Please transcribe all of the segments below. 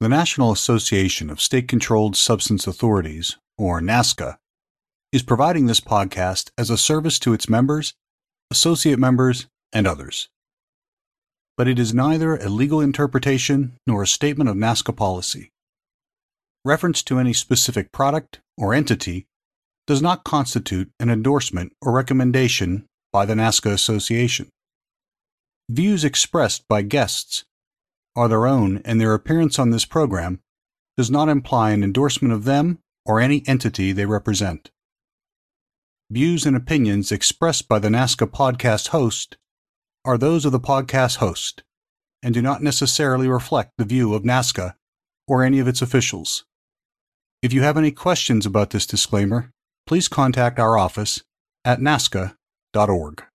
The National Association of State Controlled Substance Authorities, or NASCSA, is providing this podcast as a service to its members, associate members, and others. But it is neither a legal interpretation nor a statement of NASCSA policy. Reference to any specific product or entity does not constitute an endorsement or recommendation by the NASCSA Association. Views expressed by guests are their own, and their appearance on this program does not imply an endorsement of them or any entity they represent. Views and opinions expressed by the NASCSA podcast host are those of the podcast host and do not necessarily reflect the view of NASCSA or any of its officials. If you have any questions about this disclaimer, please contact our office at nascsa.org.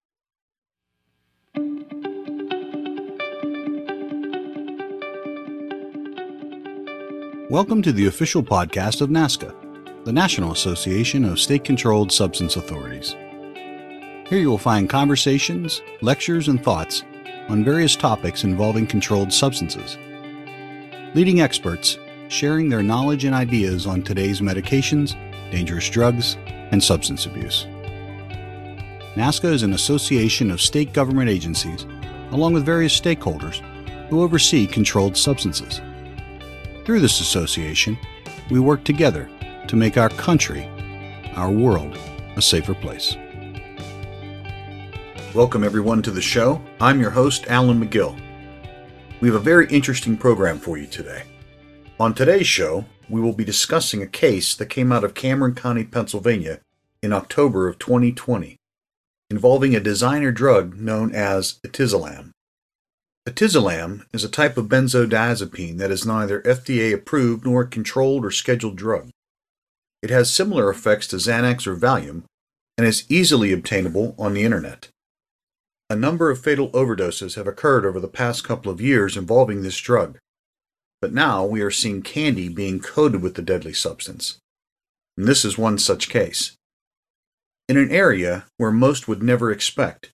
Welcome to the official podcast of NASCSA, the National Association of State Controlled Substance Authorities. Here you will find conversations, lectures, and thoughts on various topics involving controlled substances. Leading experts sharing their knowledge and ideas on today's medications, dangerous drugs, and substance abuse. NASCSA is an association of state government agencies, along with various stakeholders, who oversee controlled substances. Through this association, we work together to make our country, our world, a safer place. Welcome, everyone, to the show. I'm your host, Alan McGill. We have a very interesting program for you today. On today's show, we will be discussing a case that came out of Cameron County, Pennsylvania in October of 2020 involving a designer drug known as etizolam. Etizolam is a type of benzodiazepine that is neither FDA approved nor a controlled or scheduled drug. It has similar effects to Xanax or Valium and is easily obtainable on the internet. A number of fatal overdoses have occurred over the past couple of years involving this drug, but now we are seeing candy being coated with the deadly substance. And this is one such case. In an area where most would never expect,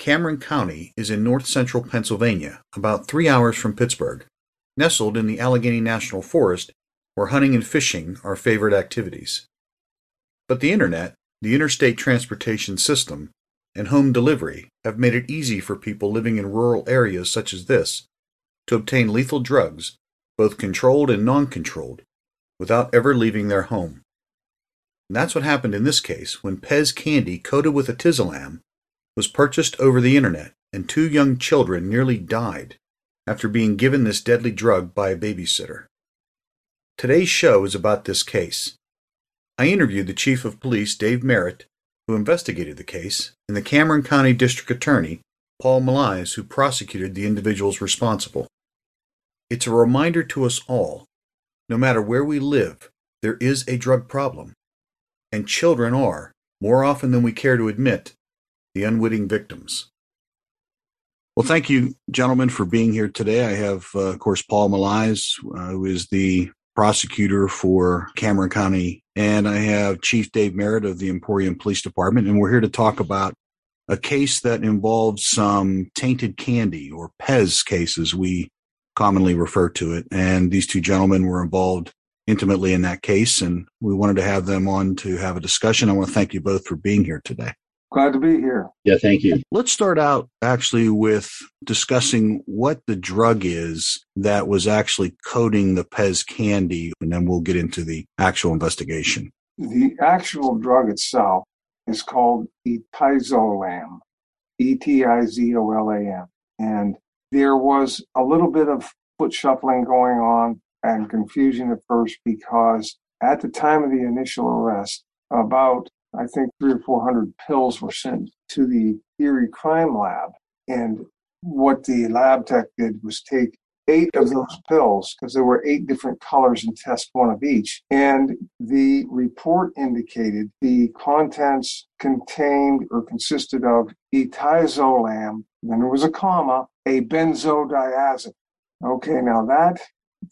Cameron County is in north central Pennsylvania, about three hours from Pittsburgh, nestled in the Allegheny National Forest, where hunting and fishing are favorite activities. But the internet, the interstate transportation system, and home delivery have made it easy for people living in rural areas such as this to obtain lethal drugs, both controlled and non controlled, without ever leaving their home. And that's what happened in this case when Pez candy coated with a etizolam was purchased over the internet, and two young children nearly died after being given this deadly drug by a babysitter. Today's show is about this case. I interviewed the Chief of Police, Dave Merritt, who investigated the case, and the Cameron County District Attorney, Paul Malizia, who prosecuted the individuals responsible. It's a reminder to us all no matter where we live, there is a drug problem. And children are, more often than we care to admit, the unwitting victims. Well, thank you, gentlemen, for being here today. I have, uh, of course, Paul Malizia, uh, who is the prosecutor for Cameron County, and I have Chief Dave Merritt of the Emporium Police Department, and we're here to talk about a case that involves some tainted candy or Pez cases, we commonly refer to it. And these two gentlemen were involved intimately in that case, and we wanted to have them on to have a discussion. I want to thank you both for being here today. Glad to be here. Yeah, thank you. Let's start out actually with discussing what the drug is that was actually coating the Pez candy, and then we'll get into the actual investigation. The actual drug itself is called etizolam, E T I Z O L A M. And there was a little bit of foot shuffling going on and confusion at first because at the time of the initial arrest, about I think three or four hundred pills were sent to the Erie Crime Lab. And what the lab tech did was take eight of those pills, because there were eight different colors, and test one of each. And the report indicated the contents contained or consisted of etizolam, then there was a comma, a benzodiazepine. Okay, now that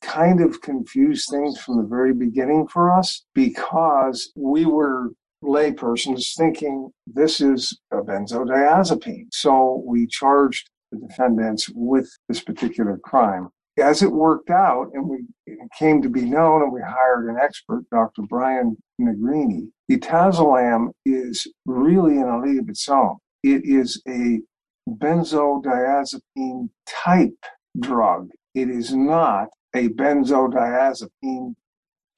kind of confused things from the very beginning for us because we were laypersons thinking this is a benzodiazepine. So we charged the defendants with this particular crime. as it worked out, and we it came to be known, and we hired an expert, Dr. Brian Negrini, Etizolam is really in a league of its own. It is a benzodiazepine type drug. It is not a benzodiazepine.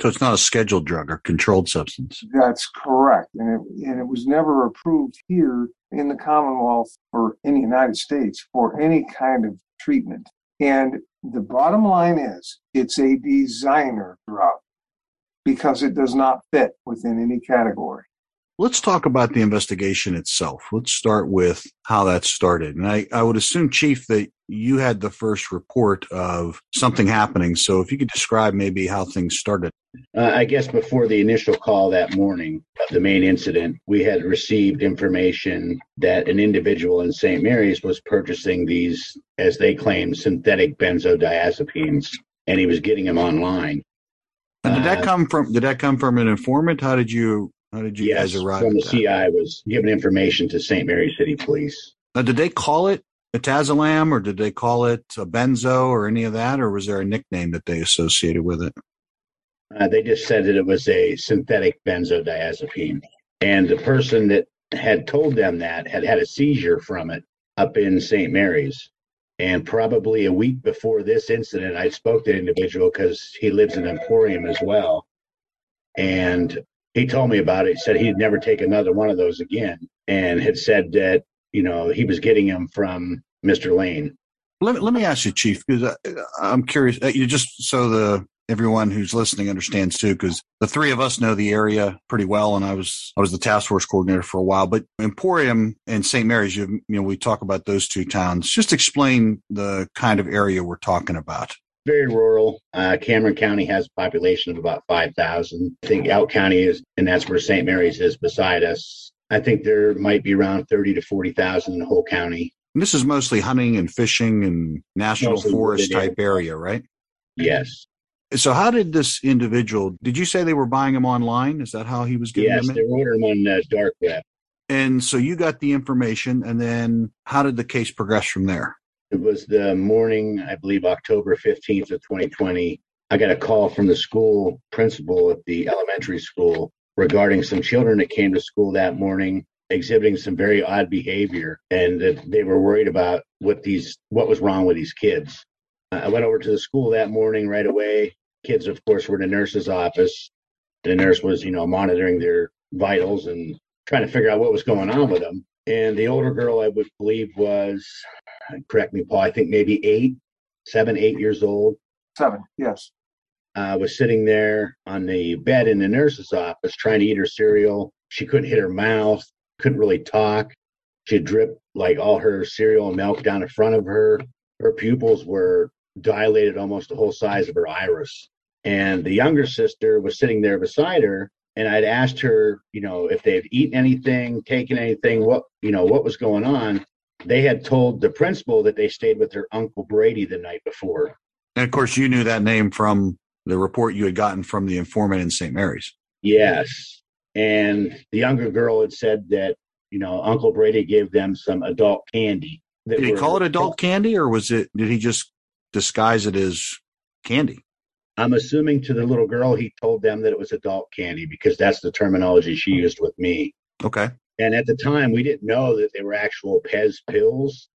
So it's not a scheduled drug or controlled substance. That's correct. And it, and it was never approved here in the Commonwealth or in the United States for any kind of treatment. And the bottom line is it's a designer drug because it does not fit within any category. Let's talk about the investigation itself. Let's start with how that started. And I, I would assume, Chief, that you had the first report of something happening. So if you could describe maybe how things started. Uh, I guess before the initial call that morning of the main incident, we had received information that an individual in St. Mary's was purchasing these, as they claim, synthetic benzodiazepines, and he was getting them online. And did that Uh, come from did that come from an informant? How did you how did you yes, guys arrive from the? CI was giving information to St. Mary City Police. Now, did they call it etizolam or did they call it a benzo or any of that, or was there a nickname that they associated with it? Uh, they just said that it was a synthetic benzodiazepine. And the person that had told them that had had a seizure from it up in St. Mary's. And probably a week before this incident, I spoke to the individual because he lives in Emporium as well. And he told me about it. Said he'd never take another one of those again and had said that, you know, he was getting them from Mr. Lane. Let me, let me ask you, Chief, because I'm curious. uh, You just so the everyone who's listening understands too, because the three of us know the area pretty well, and I was I was the task force coordinator for a while. But Emporium and St. Mary's, you, you know, we talk about those two towns. Just explain the kind of area we're talking about. very rural. Uh, Cameron County has a population of about 5,000. I think Elk County is, and that's where St. Mary's is beside us. I think there might be around 30 to 40,000 in the whole county. And this is mostly hunting and fishing and national Mostly forest type area, right? Yes. So, how did this individual? Did you say they were buying them online? Is that how he was getting Yes, them? they were ordering on uh, dark web. And so you got the information, and then how did the case progress from there? It was the morning, I believe, October 15th of 2020. I got a call from the school principal at the elementary school regarding some children that came to school that morning exhibiting some very odd behavior and that they were worried about what these what was wrong with these kids. I went over to the school that morning right away. Kids, of course, were in the nurse's office. The nurse was, you know, monitoring their vitals and trying to figure out what was going on with them. And the older girl, I would believe, was correct me, Paul. I think maybe eight, seven, eight years old. Seven, yes. Uh, was sitting there on the bed in the nurse's office trying to eat her cereal. She couldn't hit her mouth, couldn't really talk. She dripped like all her cereal and milk down in front of her. Her pupils were dilated almost the whole size of her iris. And the younger sister was sitting there beside her. And I'd asked her, you know, if they've eaten anything, taken anything, what, you know, what was going on. They had told the principal that they stayed with their Uncle Brady the night before. And of course, you knew that name from the report you had gotten from the informant in St. Mary's. Yes. And the younger girl had said that, you know, Uncle Brady gave them some adult candy. Did he were- call it adult candy, or was it? Did he just disguise it as candy? I'm assuming to the little girl, he told them that it was adult candy because that's the terminology she oh. used with me. Okay. And at the time, we didn't know that they were actual Pez pills.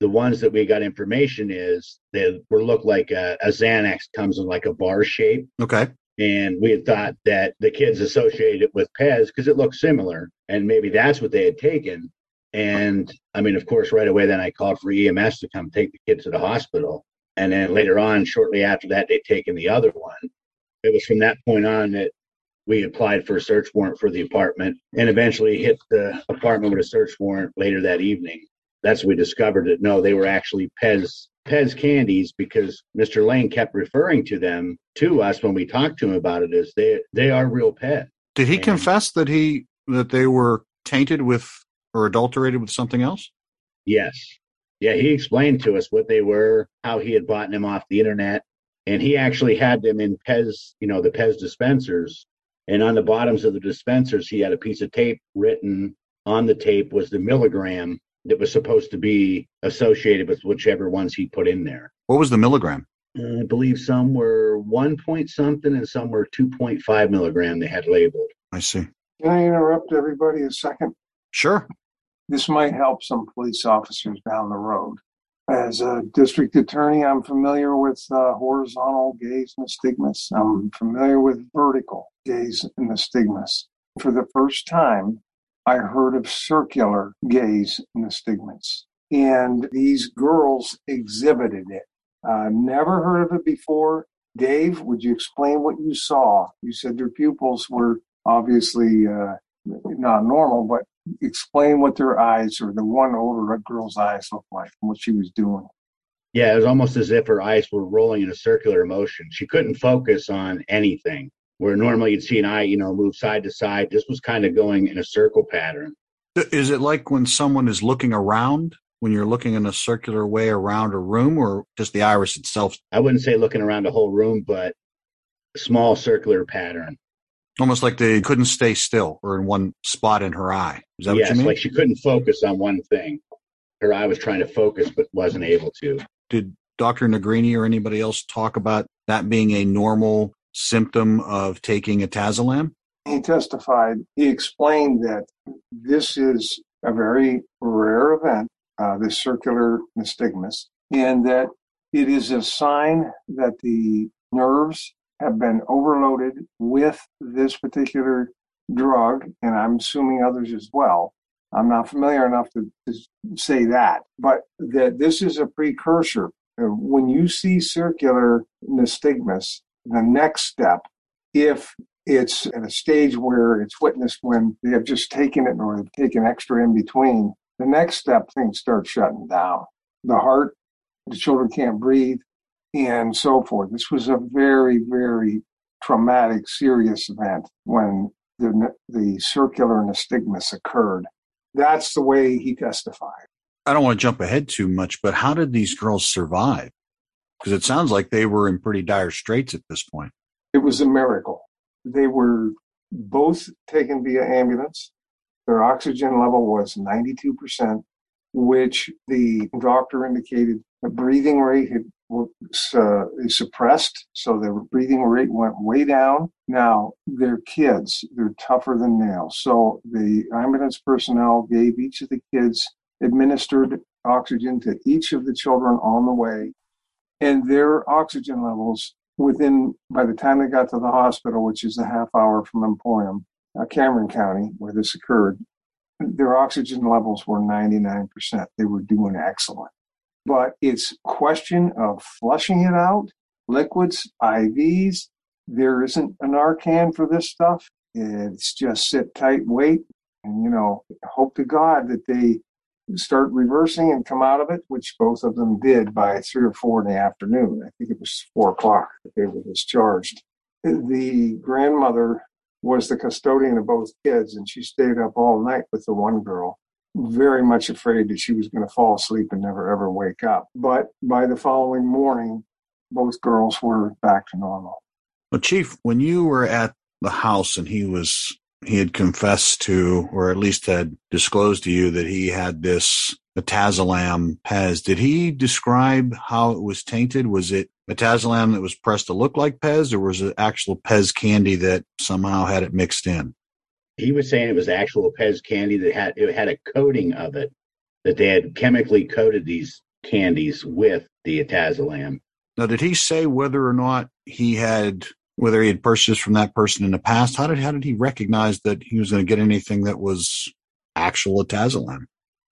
The ones that we got information is they were look like a, a Xanax comes in like a bar shape. Okay. And we had thought that the kids associated it with Pez because it looked similar. And maybe that's what they had taken. And I mean, of course, right away, then I called for EMS to come take the kids to the hospital. And then later on, shortly after that, they'd taken the other one. It was from that point on that we applied for a search warrant for the apartment and eventually hit the apartment with a search warrant later that evening. That's when we discovered that no, they were actually Pez Pez candies because Mr. Lane kept referring to them to us when we talked to him about it as they they are real Pez. Did he And- confess that he that they were tainted with or adulterated with something else? Yes. Yeah, he explained to us what they were, how he had bought them off the internet, and he actually had them in Pez, you know, the Pez dispensers. And on the bottoms of the dispensers, he had a piece of tape written on the tape was the milligram that was supposed to be associated with whichever ones he put in there. What was the milligram? Uh, I believe some were one point something and some were 2.5 milligram they had labeled. I see. Can I interrupt everybody a second? Sure. This might help some police officers down the road. As a district attorney, I'm familiar with uh, horizontal gaze nystagmus. I'm familiar with vertical gaze nystagmus. For the first time, I heard of circular gaze nystagmus. And these girls exhibited it. Uh, never heard of it before. Dave, would you explain what you saw? You said their pupils were obviously uh, not normal, but explain what their eyes or the one older girl's eyes looked like and what she was doing. Yeah, it was almost as if her eyes were rolling in a circular motion. She couldn't focus on anything. Where normally you'd see an eye, you know, move side to side. This was kind of going in a circle pattern. Is it like when someone is looking around, when you're looking in a circular way around a room, or just the iris itself? I wouldn't say looking around a whole room, but a small circular pattern. Almost like they couldn't stay still or in one spot in her eye. Is that yes, what you mean? like she couldn't focus on one thing. Her eye was trying to focus, but wasn't able to. Did Dr. Negrini or anybody else talk about that being a normal symptom of taking etizolam? He testified, he explained that this is a very rare event, uh, this circular nystagmus, and that it is a sign that the nerves have been overloaded with this particular drug, and I'm assuming others as well. I'm not familiar enough to, to say that, but that this is a precursor. Uh, When you see circular nystagmus, the next step, if it's at a stage where it's witnessed when they have just taken it or they've taken extra in between, the next step, things start shutting down. The heart, the children can't breathe, and so forth. This was a very, very traumatic, serious event when the, the circular nystagmus occurred. That's the way he testified. I don't want to jump ahead too much, but how did these girls survive? Because it sounds like they were in pretty dire straits at this point. It was a miracle. They were both taken via ambulance. Their oxygen level was 92%, which the doctor indicated the breathing rate had, uh, suppressed. So their breathing rate went way down. Now they're kids. They're tougher than nails. So the ambulance personnel gave each of the kids administered oxygen to each of the children on the way. And their oxygen levels within, by the time they got to the hospital, which is a half hour from Emporium, uh, Cameron County, where this occurred, their oxygen levels were 99%. They were doing excellent. But it's question of flushing it out, liquids, IVs. There isn't a Narcan for this stuff. It's just sit tight, wait, and you know, hope to God that they start reversing and come out of it, which both of them did by three or four in the afternoon. I think it was four o'clock that they were discharged. The grandmother was the custodian of both kids, and she stayed up all night with the one girl, very much afraid that she was going to fall asleep and never ever wake up. But by the following morning, both girls were back to normal. Well, Chief, when you were at the house and he was he had confessed to, or at least had disclosed to you that he had this metazolam Pez. Did he describe how it was tainted? Was it metazolam that was pressed to look like Pez, or was it actual Pez candy that somehow had it mixed in? He was saying it was actual Pez candy that had it had a coating of it that they had chemically coated these candies with the etizolam. Now, did he say whether or not he had whether he had purchased from that person in the past? How did how did he recognize that he was going to get anything that was actual etizolam?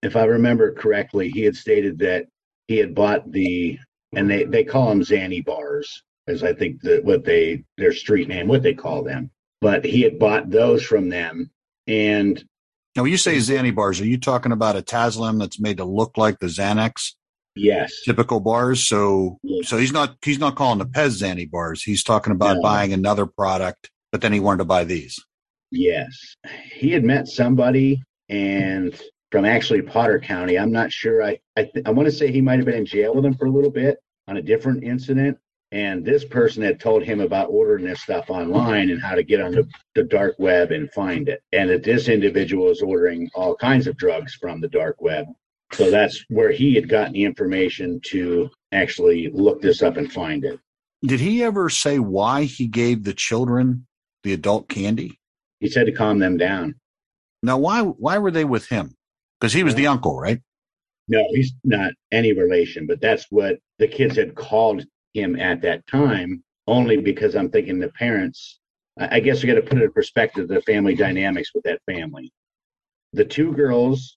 If I remember correctly, he had stated that he had bought the and they they call them Zanny bars, as I think that what they their street name, what they call them. But he had bought those from them, and Now, when you say Xanny bars, are you talking about a Taslam that's made to look like the Xanax yes, typical bars? So, Yes. so he's not he's not calling the Pez Xanny bars. He's talking about No. buying another product, but then he wanted to buy these. yes, he had met somebody and from actually Potter County. I'm not sure. I I, th- I want to say he might have been in jail with him for a little bit on a different incident. And this person had told him about ordering this stuff online and how to get on the, the dark web and find it. And that this individual is ordering all kinds of drugs from the dark web. So that's where he had gotten the information to actually look this up and find it. Did he ever say why he gave the children the adult candy? He said to calm them down. Now, why why were they with him? Because he was the uncle, right? No, he's not any relation, but that's what the kids had called him at that time, only because I'm thinking the parents, I guess you got to put it in perspective the family dynamics with that family. The two girls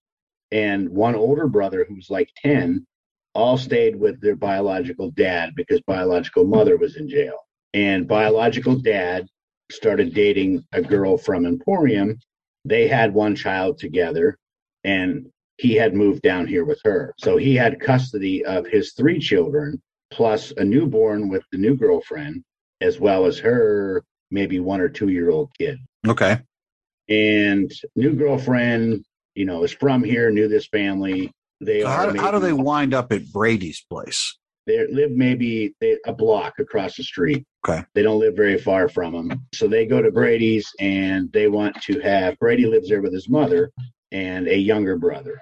and one older brother who's like 10 all stayed with their biological dad because biological mother was in jail. And biological dad started dating a girl from Emporium. They had one child together, and he had moved down here with her. So he had custody of his three children, plus a newborn with the new girlfriend, as well as her maybe one or two year old kid. Okay. And new girlfriend, you know, is from here, knew this family. They So are how, how do they wind up at Brady's place? they live maybe a block across the street. Okay. They don't live very far from them. So they go to Brady's and they want to have Brady lives there with his mother and a younger brother.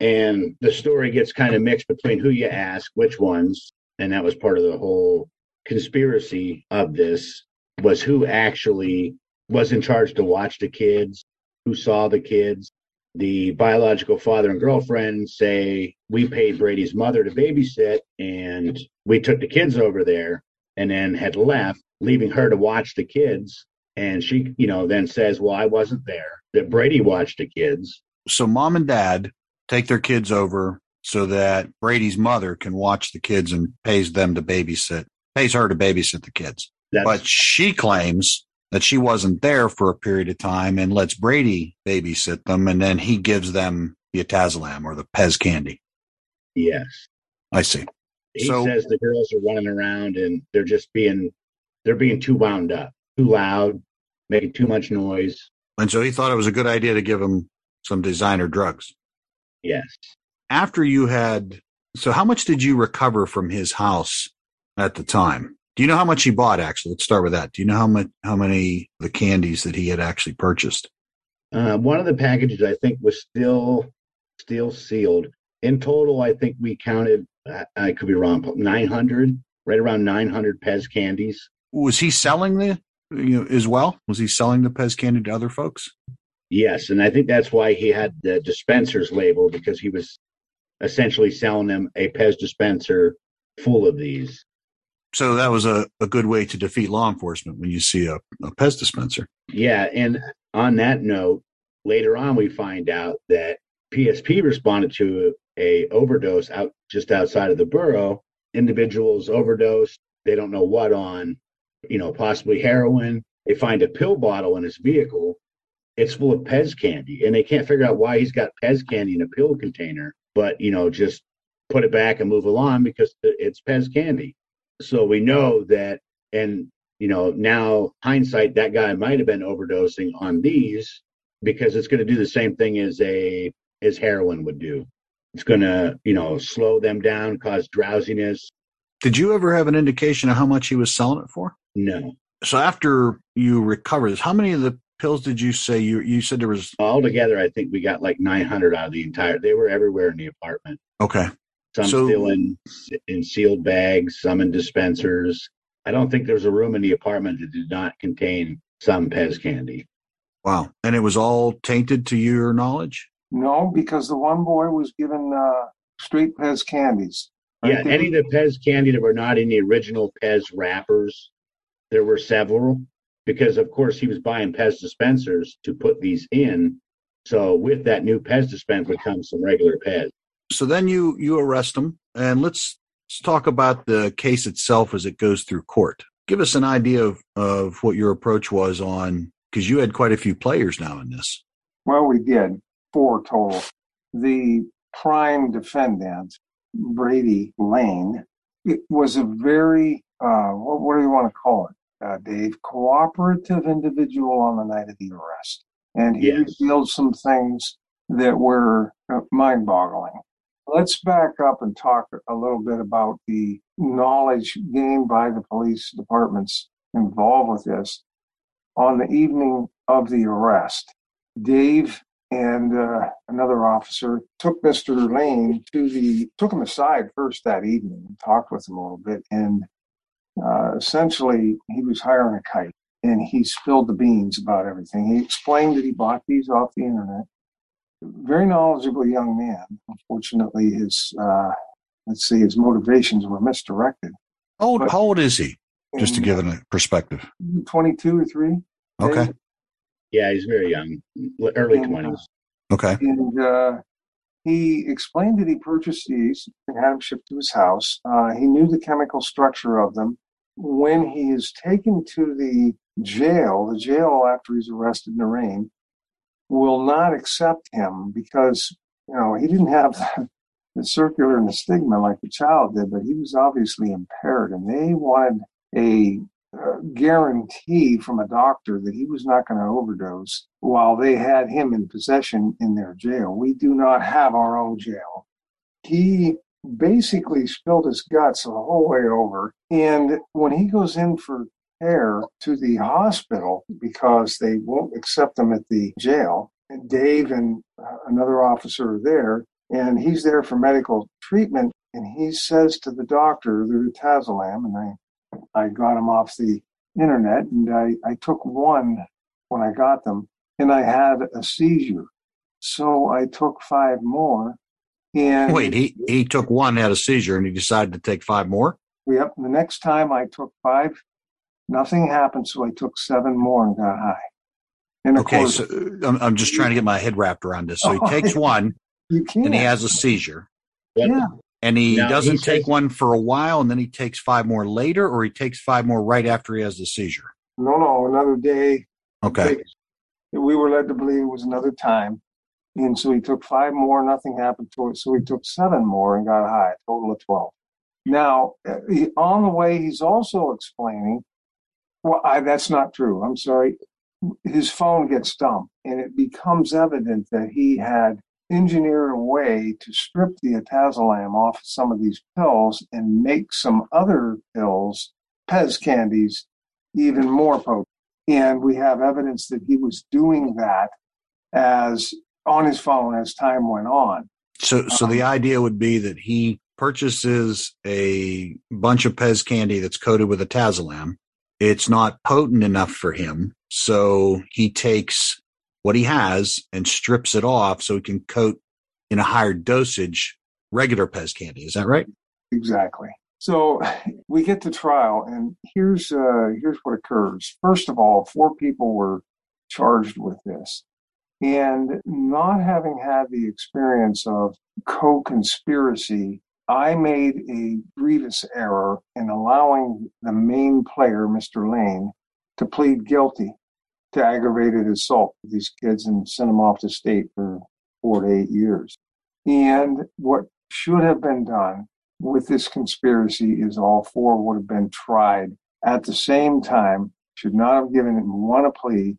And the story gets kind of mixed between who you ask, which ones. And that was part of the whole conspiracy of this was who actually was in charge to watch the kids, who saw the kids. The biological father and girlfriend say we paid Brady's mother to babysit and we took the kids over there and then had left, leaving her to watch the kids. And she, you know, then says, Well, I wasn't there, that Brady watched the kids. So mom and dad take their kids over so that Brady's mother can watch the kids and pays them to babysit, pays her to babysit the kids. That's But she claims that she wasn't there for a period of time and lets Brady babysit them, and then he gives them the etizolam or the Pez candy. yes. I see. He So- says the girls are running around and they're just being they're being too wound up, too loud, making too much noise. And so he thought it was a good idea to give them some designer drugs. Yes. After you had, so how much did you recover from his house at the time? Do you know how much he bought? Actually, let's start with that. Do you know how much, how many the candies that he had actually purchased? Uh, one of the packages I think was still still sealed. In total, I think we counted. I, I could be wrong. Nine hundred, right around nine hundred Pez candies. Was he selling the, you know, as well? Was he selling the Pez candy to other folks? Yes, and I think that's why he had the dispensers label because he was essentially selling them a Pez dispenser full of these. So that was a, a good way to defeat law enforcement when you see a, a Pez dispenser. Yeah, and on that note, later on we find out that PSP responded to a overdose out just outside of the borough. Individuals overdosed. They don't know what on, you know, possibly heroin. They find a pill bottle in his vehicle. It's full of Pez candy, and they can't figure out why he's got Pez candy in a pill container. But you know, just put it back and move along because it's Pez candy. So we know that, and you know, now hindsight, that guy might have been overdosing on these because it's going to do the same thing as a as heroin would do. It's going to, you know, slow them down, cause drowsiness. Did you ever have an indication of how much he was selling it for? No, So after you recover this, how many of the pills did you say you you said there was? altogether, I think we got like 900 out of the entire. They were everywhere in the apartment. Okay, Some So- still in in sealed bags, some in dispensers. I don't think there's a room in the apartment that did not contain some Pez candy. wow, and it was all tainted to your knowledge. No, because the one boy was given uh, straight Pez candies. right? Yeah, any of the Pez candy that were not in the original Pez wrappers, there were several because, of course, he was buying Pez dispensers to put these in. So with that new Pez dispenser comes some regular Pez. So then you you arrest him, and let's let's talk about the case itself as it goes through court. Give us an idea of of what your approach was on because you had quite a few players now in this. Well, we did four total. The prime defendant, Brady Lane, it was a very, uh, what, what do you want to call it, uh, Dave? Cooperative individual on the night of the arrest. And he Yes. revealed some things that were uh, mind boggling. Let's back up and talk a little bit about the knowledge gained by the police departments involved with this. On the evening of the arrest, Dave and uh, another officer took Mr. Lane to the took him aside first that evening, talked with him a little bit, and uh, essentially he was hiring a kite, and he spilled the beans about everything. He explained that he bought these off the internet. Very knowledgeable young man. Unfortunately, his uh, let's see, his motivations were misdirected. How old, but, how old is he? Just to give it a perspective. Twenty-two or three. Okay. Yeah, he's very young, early uh, twenties. Okay. And uh, he explained that he purchased these and had them shipped to his house. Uh, he knew the chemical structure of them. When he is taken to the jail, the jail after he's arrested in the rain, will not accept him because you know he didn't have the, the circular and the stigma like the child did, but he was obviously impaired, and they wanted a uh, guarantee from a doctor that he was not going to overdose while they had him in possession in their jail. We do not have our own jail. He basically spilled his guts the whole way over. And when he goes in for care to the hospital because they won't accept him at the jail, Dave and uh, another officer are there, and he's there for medical treatment. And he says to the doctor, the etizolam, and I I got him off the internet and I, I took one when I got them and I had a seizure. So I took five more. And wait, he, he took one, had a seizure, and he decided to take five more? Yep. The next time I took five, nothing happened. So I took seven more and got high. And okay, course, so I'm, I'm just trying to get my head wrapped around this. So he oh, takes one and he has a seizure. Yeah and he no, doesn't he take one for a while and then he takes five more later or he takes five more right after he has the seizure no no another day okay we were led to believe it was another time and so he took five more nothing happened to it so he took seven more and got high total of 12 now uh, he, on the way he's also explaining well I, that's not true i'm sorry. His phone gets dumped and it becomes evident that he had engineered a way to strip the etizolam off some of these pills and make some other pills, Pez candies, even more potent. And we have evidence that he was doing that as on his phone as time went on. So, so um, the idea would be that he purchases a bunch of Pez candy that's coated with etizolam. It's not potent enough for him, so he takes what he has and strips it off so he can coat in a higher dosage regular Pez candy. Is that right? Exactly. So we get to trial, and here's uh, here's what occurs. First of all, four people were charged with this, and not having had the experience of co-conspiracy, I made a grievous error in allowing the main player, Mr. Lane, to plead guilty to aggravated assault with these kids and send them off to state for four to eight years. And what should have been done with this conspiracy is all four would have been tried at the same time, should not have given one a plea,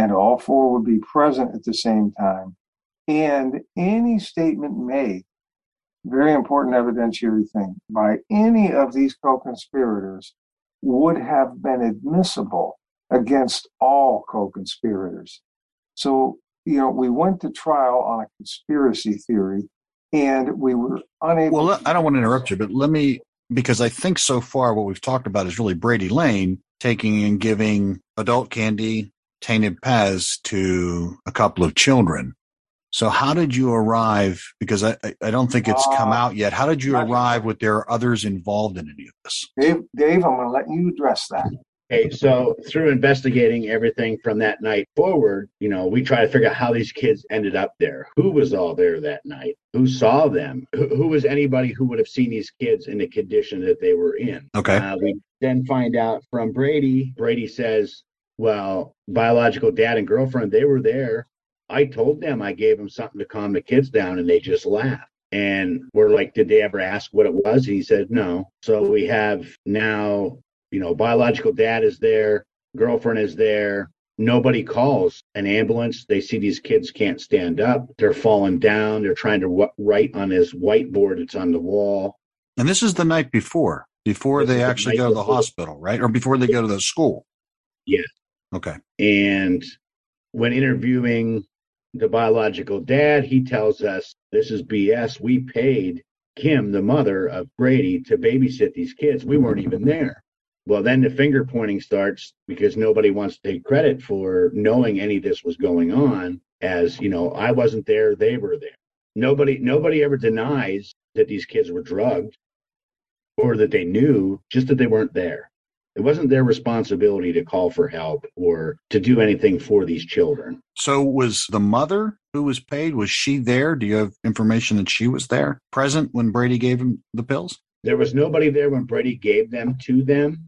and all four would be present at the same time. And any statement made, very important evidentiary thing, by any of these co conspirators would have been admissible against all co-conspirators. So, you know, we went to trial on a conspiracy theory and we were unable. Well, I don't want to interrupt you, but let me, because I think so far what we've talked about is really Brady Lane taking and giving adult candy, tainted Pez to a couple of children. So how did you arrive? Because I, I don't think it's come uh, out yet. How did you arrive with there are others involved in any of this? Dave, Dave, I'm going to let you address that. Okay, so through investigating everything from that night forward, you know, we try to figure out how these kids ended up there. Who was all there that night? Who saw them? Who, who was anybody who would have seen these kids in the condition that they were in? Okay. Uh, we then find out from Brady. Brady says, well, biological dad and girlfriend, they were there. I told them I gave them something to calm the kids down and they just laughed. And we're like, did they ever ask what it was? And he said, no. So we have now you know, biological dad is there, girlfriend is there. Nobody calls an ambulance. They see these kids can't stand up. They're falling down. They're trying to write on this whiteboard that's on the wall. And this is the night before, before this they actually the go to the before. hospital, right? Or before they go to the school. Yeah. Okay. And when interviewing the biological dad, he tells us this is BS. We paid Kim, the mother of Brady, to babysit these kids. We weren't even there. Well, then the finger pointing starts because nobody wants to take credit for knowing any of this was going on. As you know, I wasn't there; they were there. Nobody, nobody ever denies that these kids were drugged or that they knew, just that they weren't there. It wasn't their responsibility to call for help or to do anything for these children. So, was the mother who was paid? Was she there? Do you have information that she was there, present when Brady gave him the pills? There was nobody there when Brady gave them to them,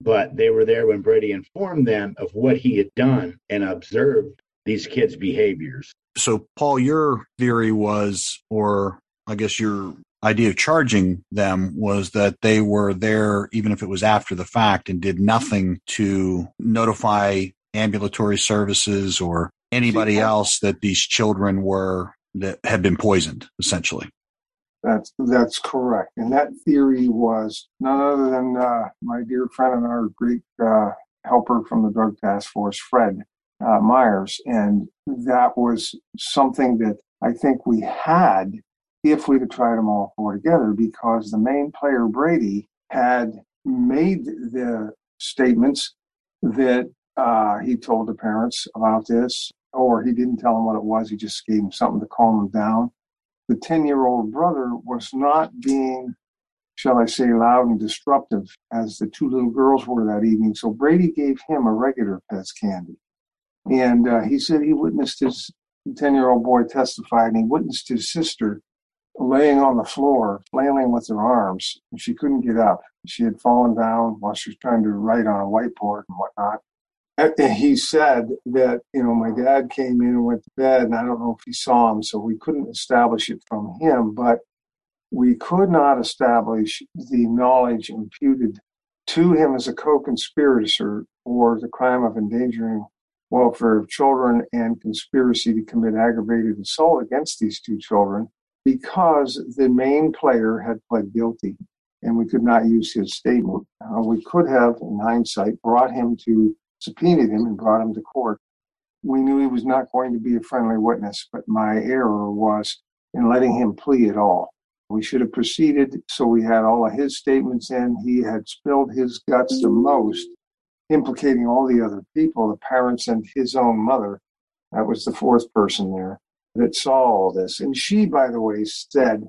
but they were there when Brady informed them of what he had done and observed these kids' behaviors. So, Paul, your theory was, or I guess your idea of charging them was that they were there even if it was after the fact and did nothing to notify ambulatory services or anybody else that these children were that had been poisoned essentially. That's that's correct. And that theory was none other than uh, my dear friend and our great uh, helper from the drug task force fred uh, myers. And that was something that i think we had if we'd have tried them all four together because the main player, Brady, had made the statements that uh, he told the parents about this, or he didn't tell them what it was. He just gave them something to calm them down. The 10 year old brother was not being, shall I say, loud and disruptive as the two little girls were that evening. So Brady gave him a regular Pez candy. And uh, he said he witnessed his 10 year old boy testify and he witnessed his sister laying on the floor, flailing with her arms, and she couldn't get up. She had fallen down while she was trying to write on a whiteboard and whatnot. And he said that, you know, my dad came in and went to bed, and I don't know if he saw him, so we couldn't establish it from him, but we could not establish the knowledge imputed to him as a co conspirator for the crime of endangering welfare of children and conspiracy to commit aggravated assault against these two children because the main player had pled guilty and we could not use his statement. Uh, we could have, in hindsight, brought him to, subpoenaed him and brought him to court. We knew he was not going to be a friendly witness, but my error was in letting him plea at all. We should have proceeded so we had all of his statements in. He had spilled his guts the most, implicating all the other people, the parents and his own mother. That was the fourth person there that saw all this. And she, by the way, said,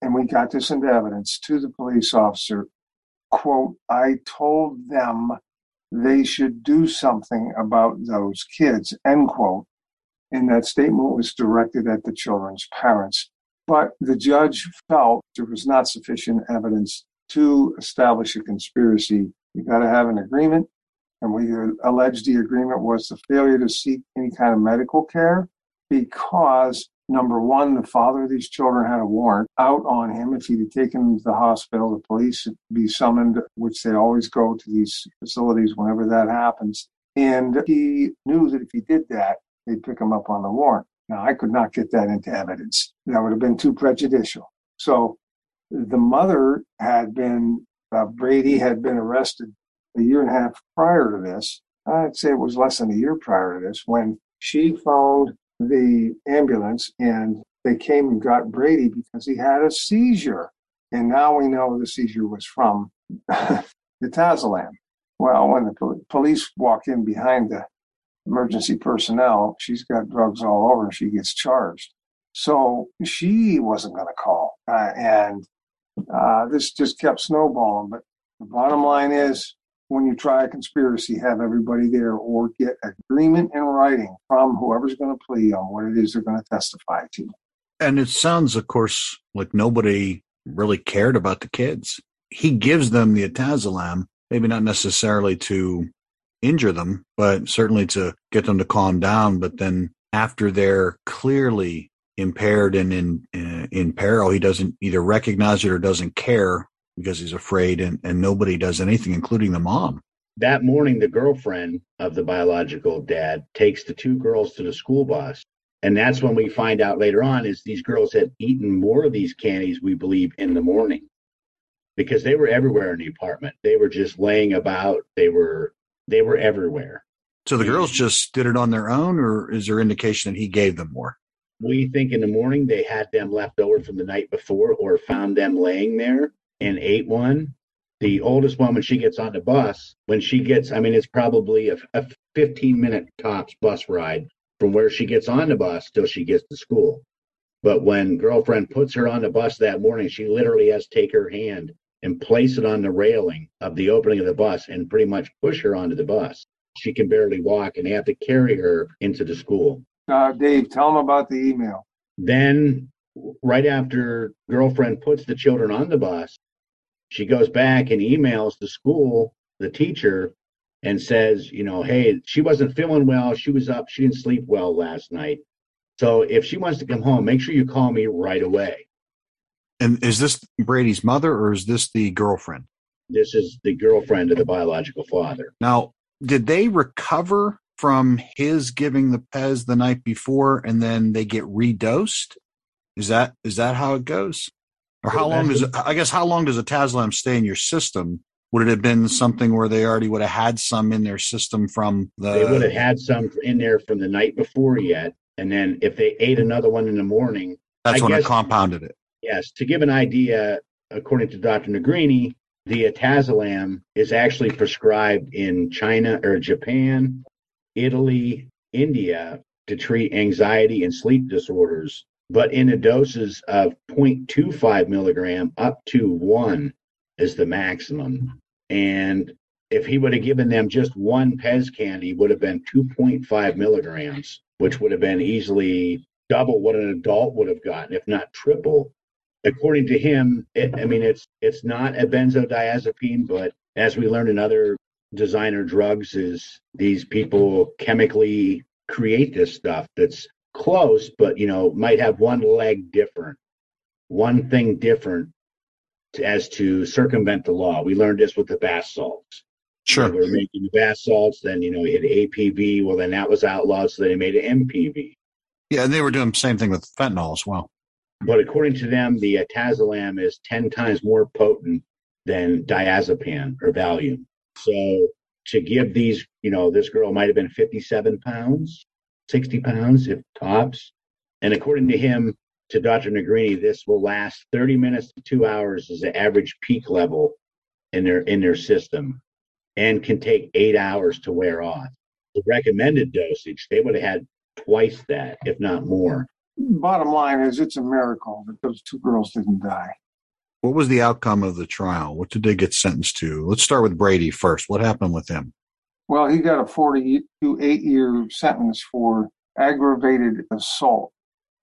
and we got this into evidence to the police officer, quote, I told them they should do something about those kids, end quote. And that statement was directed at the children's parents. But the judge felt there was not sufficient evidence to establish a conspiracy. You got to have an agreement. And we alleged the agreement was the failure to seek any kind of medical care because number one, the father of these children had a warrant out on him. If he'd taken them to the hospital, the police would be summoned, which they always go to these facilities whenever that happens. And he knew that if he did that, they'd pick him up on the warrant. Now, I could not get that into evidence. That would have been too prejudicial. So the mother had been, uh, Brady had been arrested a year and a half prior to this. I'd say it was less than a year prior to this when she phoned the ambulance and they came and got Brady because he had a seizure. And now we know the seizure was from the etizolam. Well, when the police walk in behind the emergency personnel, she's got drugs all over and she gets charged. So she wasn't going to call. Uh, and uh, this just kept snowballing. But the bottom line is when you try a conspiracy, have everybody there or get agreement in writing from whoever's going to plea on what it is they're going to testify to. And it sounds, of course, like nobody really cared about the kids. He gives them the etizolam, maybe not necessarily to injure them, but certainly to get them to calm down. But then after they're clearly impaired and in, in peril, he doesn't either recognize it or doesn't care because he's afraid and, and nobody does anything, including the mom. That morning, the girlfriend of the biological dad takes the two girls to the school bus. And that's when we find out later on is these girls had eaten more of these candies, we believe, in the morning because they were everywhere in the apartment. They were just laying about. They were they were everywhere. So the girls just did it on their own, or is there indication that he gave them more? We think in the morning they had them left over from the night before or found them laying there and ate one. The oldest one, when she gets on the bus, when she gets, I mean, it's probably a, a 15 minute tops bus ride from where she gets on the bus till she gets to school. But when girlfriend puts her on the bus that morning, she literally has to take her hand and place it on the railing of the opening of the bus and pretty much push her onto the bus. She can barely walk and they have to carry her into the school. Uh, Dave, tell them about the email. Then, right after girlfriend puts the children on the bus, she goes back and emails the school, the teacher, and says, you know, hey, she wasn't feeling well. She was up. She didn't sleep well last night. So if she wants to come home, make sure you call me right away. And is this Brady's mother or is this the girlfriend? This is the girlfriend of the biological father. Now, did they recover from his giving the Pez the night before and then they get redosed? Is that is that how it goes? Or how long does it, I guess how long does etizolam stay in your system? Would it have been something where they already would have had some in their system from the They would have had some in there from the night before yet. And then if they ate another one in the morning, that's I when it compounded it. Yes, to give an idea, according to Dr. Negrini, the etizolam is actually prescribed in China or Japan, Italy, India to treat anxiety and sleep disorders, but in the doses of 0.25 milligram up to one is the maximum. And if he would have given them just one Pez candy, would have been 2.5 milligrams, which would have been easily double what an adult would have gotten, if not triple according to him, it, I mean, it's it's not a benzodiazepine, but as we learned in other designer drugs, is these people chemically create this stuff that's close, but you know, might have one leg different, one thing different to, as to circumvent the law. We learned this with the bath salts. Sure. Were making the bath salts, then you know, you had APV. Well, then that was outlawed, so they made an MPV. Yeah, and they were doing the same thing with fentanyl as well. But according to them, the uh, etizolam is 10 times more potent than diazepam or Valium. So to give these, you know, this girl might have been 57 pounds, 60 pounds if tops. And according to him, to Dr. Negrini, this will last 30 minutes to two hours is the average peak level in their in their system and can take eight hours to wear off. The recommended dosage, they would have had twice that, if not more. Bottom line is, it's a miracle that those two girls didn't die. What was the outcome of the trial? What did they get sentenced to? Let's start with Brady first. What happened with him? Well, he got a 40 to 8 year sentence for aggravated assault.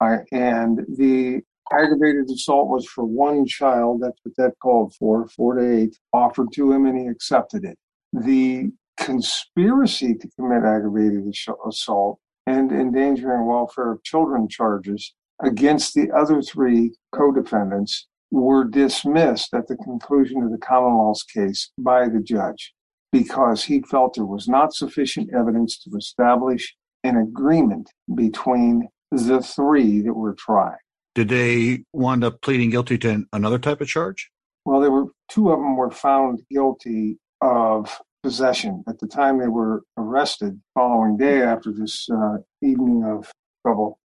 And the aggravated assault was for one child. That's what that called for, four to eight, offered to him, and he accepted it. The conspiracy to commit aggravated assault and endangering welfare of children charges against the other three co-defendants were dismissed at the conclusion of the Commonwealth's case by the judge because he felt there was not sufficient evidence to establish an agreement between the three that were tried. Did they wind up pleading guilty to another type of charge? Well, there were two of them were found guilty of possession at the time they were arrested. Following day after this uh, evening of trouble,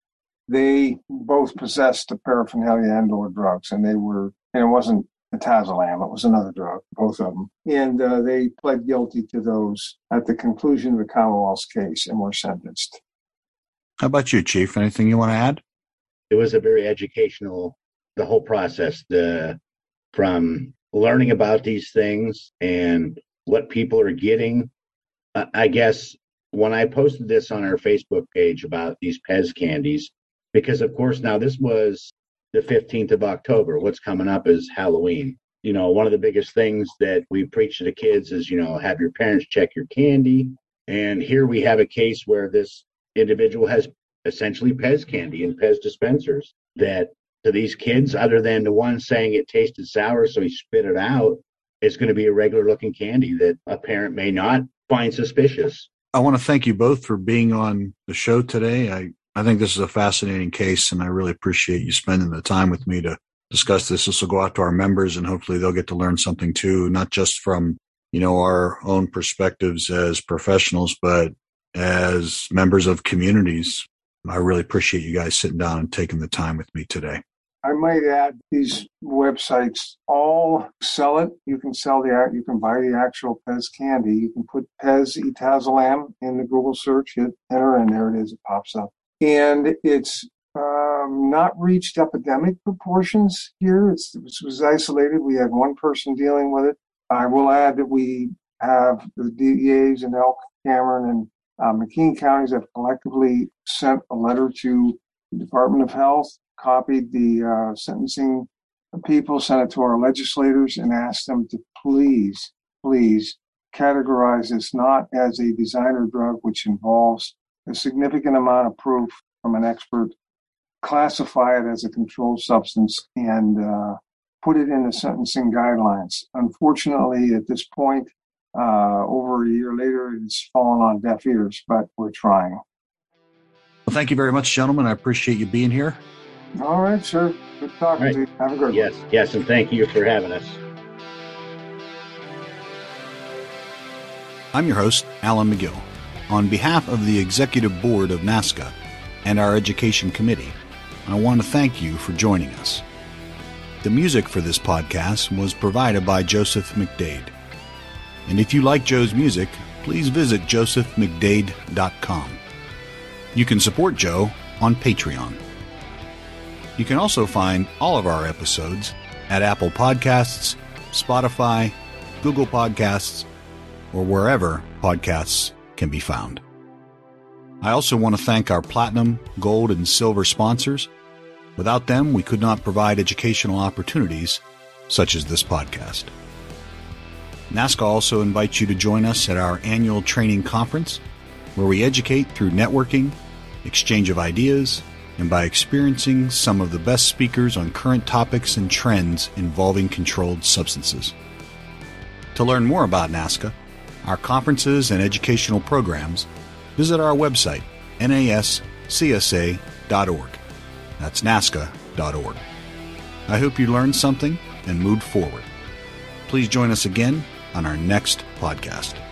they both possessed the paraphernalia and/or drugs, and they were. And it wasn't etizolam; it was another drug. Both of them, and uh, they pled guilty to those at the conclusion of the Commonwealth's case and were sentenced. How about you, Chief? Anything you want to add? it was a very educational the whole process the from learning about these things and what people are getting I- i guess when i posted this on our facebook page about these pez candies because of course now this was the 15th of october what's coming up is halloween you know one of the biggest things that we preach to the kids is you know have your parents check your candy and here we have a case where this individual has essentially Pez candy and Pez dispensers that to these kids, other than the one saying it tasted sour, so he spit it out, is going to be a regular looking candy that a parent may not find suspicious. I want to thank you both for being on the show today. I, I think this is a fascinating case, and I really appreciate you spending the time with me to discuss this. This will go out to our members, and hopefully they'll get to learn something too, not just from you know our own perspectives as professionals, but as members of communities. I really appreciate you guys sitting down and taking the time with me today. I might add these websites all sell it. You can sell the you can buy the actual Pez candy. You can put Pez Etizolam in the Google search, hit enter, and there it is. It pops up, and it's um, not reached epidemic proportions here. It's, it was isolated. We had one person dealing with it. I will add that we have the DAs in Elk, Cameron, and uh, McKean counties have collectively sent a letter to the Department of Health, copied the uh, sentencing people, sent it to our legislators, and asked them to please, please categorize this not as a designer drug, which involves a significant amount of proof from an expert, classify it as a controlled substance, and uh, put it in the sentencing guidelines. Unfortunately, at this point, uh, over a year later, it's fallen on deaf ears, but we're trying. Well, thank you very much, gentlemen. I appreciate you being here. All right, sir. Good talking right. to you. Have a good yes, one. Yes, yes, and thank you for having us. I'm your host, Alan McGill. On behalf of the Executive Board of NASCSA and our Education Committee, I want to thank you for joining us. The music for this podcast was provided by Joseph McDade. And if you like Joe's music, please visit josephmcdade.com. You can support Joe on Patreon. You can also find all of our episodes at Apple Podcasts, Spotify, Google Podcasts, or wherever podcasts can be found. I also want to thank our platinum, gold, and silver sponsors. Without them, we could not provide educational opportunities such as this podcast. NASCSA also invites you to join us at our annual training conference, where we educate through networking, exchange of ideas, and by experiencing some of the best speakers on current topics and trends involving controlled substances. To learn more about NASCSA, our conferences and educational programs, visit our website, nascsa.org. That's nascsa.org. I hope you learned something and moved forward. Please join us again on our next podcast.